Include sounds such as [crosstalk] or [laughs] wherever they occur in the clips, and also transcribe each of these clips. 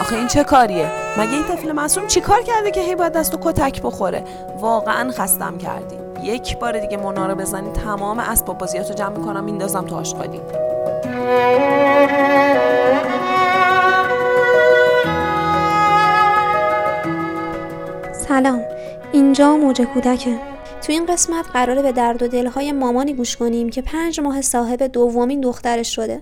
آخه این چه کاریه؟ مگه این طفل معصوم چی کار کرده که هی باید دست و کتک بخوره؟ واقعا خستم کردی. یک بار دیگه مونا رو بزنی تمام اسباب بازیاتو جمع می‌کنم میندازم تو آشغالی. سلام. اینجا موج کودکه. تو این قسمت قراره به درد و دلهای مامانی گوش کنیم که پنج ماه صاحب دومین دخترش شده.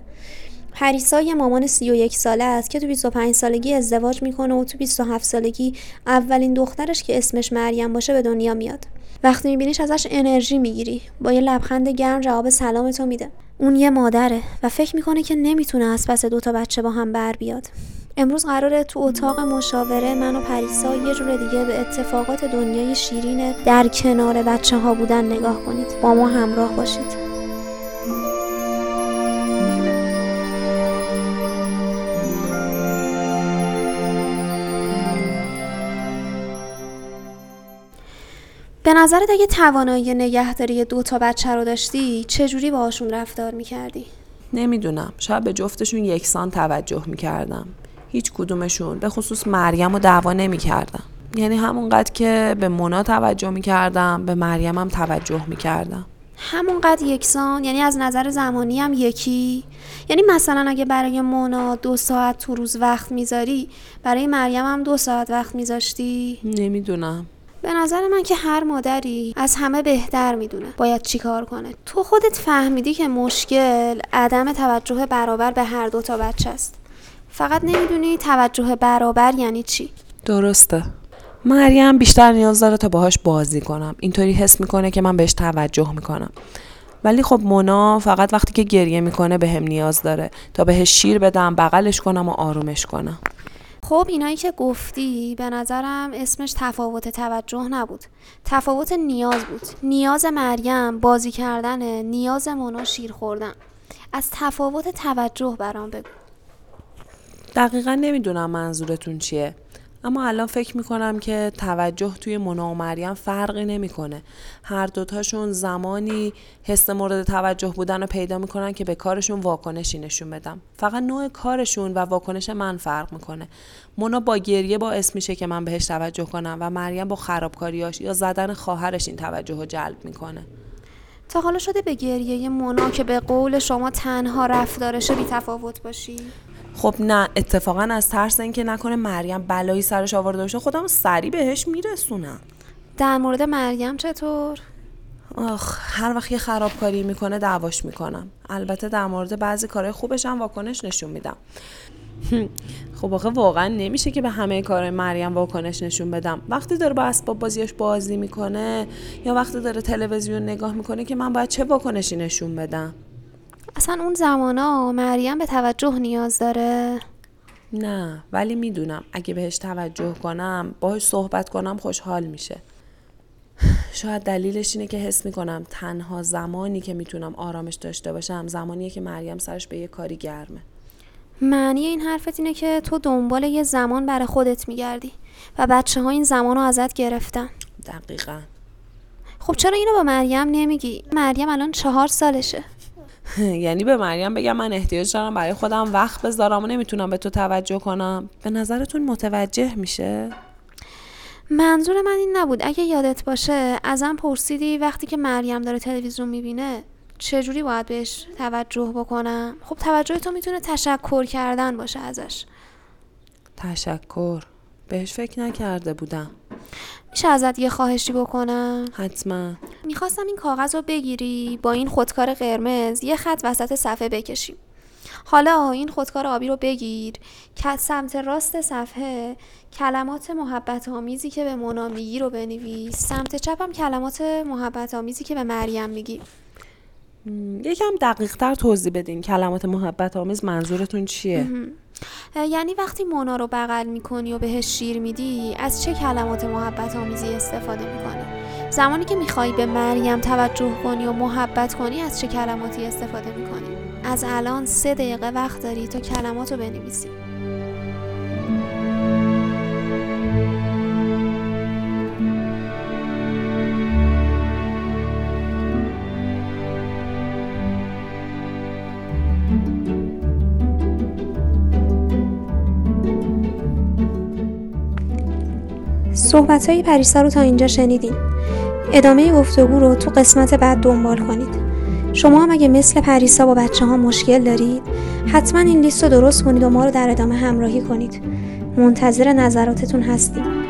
پریسا یه مامان 31 ساله است که تو 25 سالگی ازدواج می‌کنه و تو 27 سالگی اولین دخترش که اسمش مریم باشه به دنیا میاد. وقتی میبینیش ازش انرژی می‌گیری. با یه لبخند گرم جواب سلامتو میده. اون یه مادره و فکر می‌کنه که نمی‌تونه از پس دوتا بچه با هم بر بیاد. امروز قراره تو اتاق مشاوره من و پریسا یه جور دیگه به اتفاقات دنیای شیرین در کنار بچه ها بودن نگاه کنید. با ما همراه باشید. به نظرت اگه توانایی نگهداری دو تا بچه رو داشتی چجوری باهاشون رفتار می‌کردی؟ نمی‌دونم. شاید به جفتشون یکسان توجه می‌کردم. هیچ کدومشون به خصوص مریم رو دعوا نمی‌کردم. یعنی همونقدر که به مونا توجه می‌کردم به مریم هم توجه می‌کردم. همونقدر یکسان؟ یعنی از نظر زمانی هم یکی؟ یعنی مثلا اگه برای مونا دو ساعت تو روز وقت می‌ذاری برای مریم هم دو ساعت وقت میذاشتی؟ نمی‌دونم. به نظر من که هر مادری از همه بهتر می‌دونه باید چیکار کنه. تو خودت فهمیدی که مشکل عدم توجه برابر به هر دو تا بچه است. فقط نمی‌دونی توجه برابر یعنی چی؟ درسته. مریم بیشتر نیاز داره تا باهاش بازی کنم. اینطوری حس می‌کنه که من بهش توجه می‌کنم. ولی خب مونا فقط وقتی که گریه می‌کنه به هم نیاز داره تا بهش شیر بدم بغلش کنم و آرومش کنم. خب اینایی که گفتی به نظرم اسمش تفاوت توجه نبود. تفاوت نیاز بود. نیاز مریم بازی کردن نیاز مونا شیر خوردن. از تفاوت توجه برام بگو. دقیقا نمی‌دونم منظورتون چیه. اما الان فکر می‌کنم که توجه توی مونا و مریم فرقی نمی‌کنه. هر دوتاشون زمانی حس مورد توجه بودن رو پیدا می‌کنن که به کارشون واکنشی نشون بدم فقط نوع کارشون و واکنش من فرق می‌کنه. مونا با گریه باعث میشه که من بهش توجه کنم و مریم با خرابکاریاش یا زدن خواهرش این توجه رو جلب می‌کنه. تا حالا شده به گریه مونا که به قول شما تنها رفتارشه بی تفاوت باشی؟ خب نه اتفاقا از ترس اینکه نکنه مریم بلایی سرش آورده باشه خودم سری بهش میرسونم. در مورد مریم چطور؟ آخ هر وقت یه خرابکاری می‌کنه دعواش می‌کنم. البته در مورد بعضی کارهای خوبش هم واکنش نشون میدم. [laughs] خب آخه واقعا نمیشه که به همه کارهای مریم واکنش نشون بدم. وقتی داره با اسباب بازیش بازی می‌کنه یا وقتی داره تلویزیون نگاه می‌کنه که من باید چه واکنشی نشون بدم؟ اصلا اون زمانا مریم به توجه نیاز داره؟ نه ولی می‌دونم. اگه بهش توجه کنم باهاش صحبت کنم خوشحال میشه. شاید دلیلش اینه که حس می‌کنم تنها زمانی که می‌تونم آرامش داشته باشم زمانیه که مریم سرش به یه کاری گرمه. معنی این حرفت اینه که تو دنبال یه زمان برای خودت میگردی و بچه ها این زمان رو ازت گرفتن. دقیقا. خب چرا اینو با مریم نمیگی؟ مریم الان چهار سالشه. [laughs] یعنی به مریم بگم من احتیاج دارم برای خودم وقت بذارم و نمی‌تونم به تو توجه کنم. به نظرتون متوجه میشه؟ منظور من این نبود. اگه یادت باشه ازم پرسیدی وقتی که مریم داره تلویزیون می‌بینه چجوری باید بهش توجه بکنم؟ خب توجه تو می‌تونه تشکر کردن باشه ازش. تشکر. بهش فکر نکرده بودم. میشه ازت یه خواهشی بکنم؟ حتما. می‌خواستم این کاغذ رو بگیری با این خودکار قرمز یه خط وسط صفحه بکشیم حالا این خودکار آبی رو بگیر که سمت راست صفحه کلمات محبت آمیزی که به مونا میگی رو بنویس. سمت چپم کلمات محبت آمیزی که به مریم میگی. یکم دقیق تر توضیح بدین کلمات محبت آمیز منظورتون چیه؟ یعنی وقتی مونا رو بغل می‌کنی و بهش شیر میدی از چه کلمات محبت آمیزی استفاده می‌کنی زمانی که می‌خوای به مریم توجه کنی و محبت کنی از چه کلماتی استفاده می‌کنی؟ از الان سه دقیقه وقت داری تا کلمات رو بنویسی. صحبت های پریسا رو تا اینجا شنیدین. ادامه گفتگو رو تو قسمت بعد دنبال کنید. شما هم اگه مثل پریسا با بچه ها مشکل دارید حتما این لیست رو درست کنید و ما رو در ادامه همراهی کنید. منتظر نظراتتون هستیم.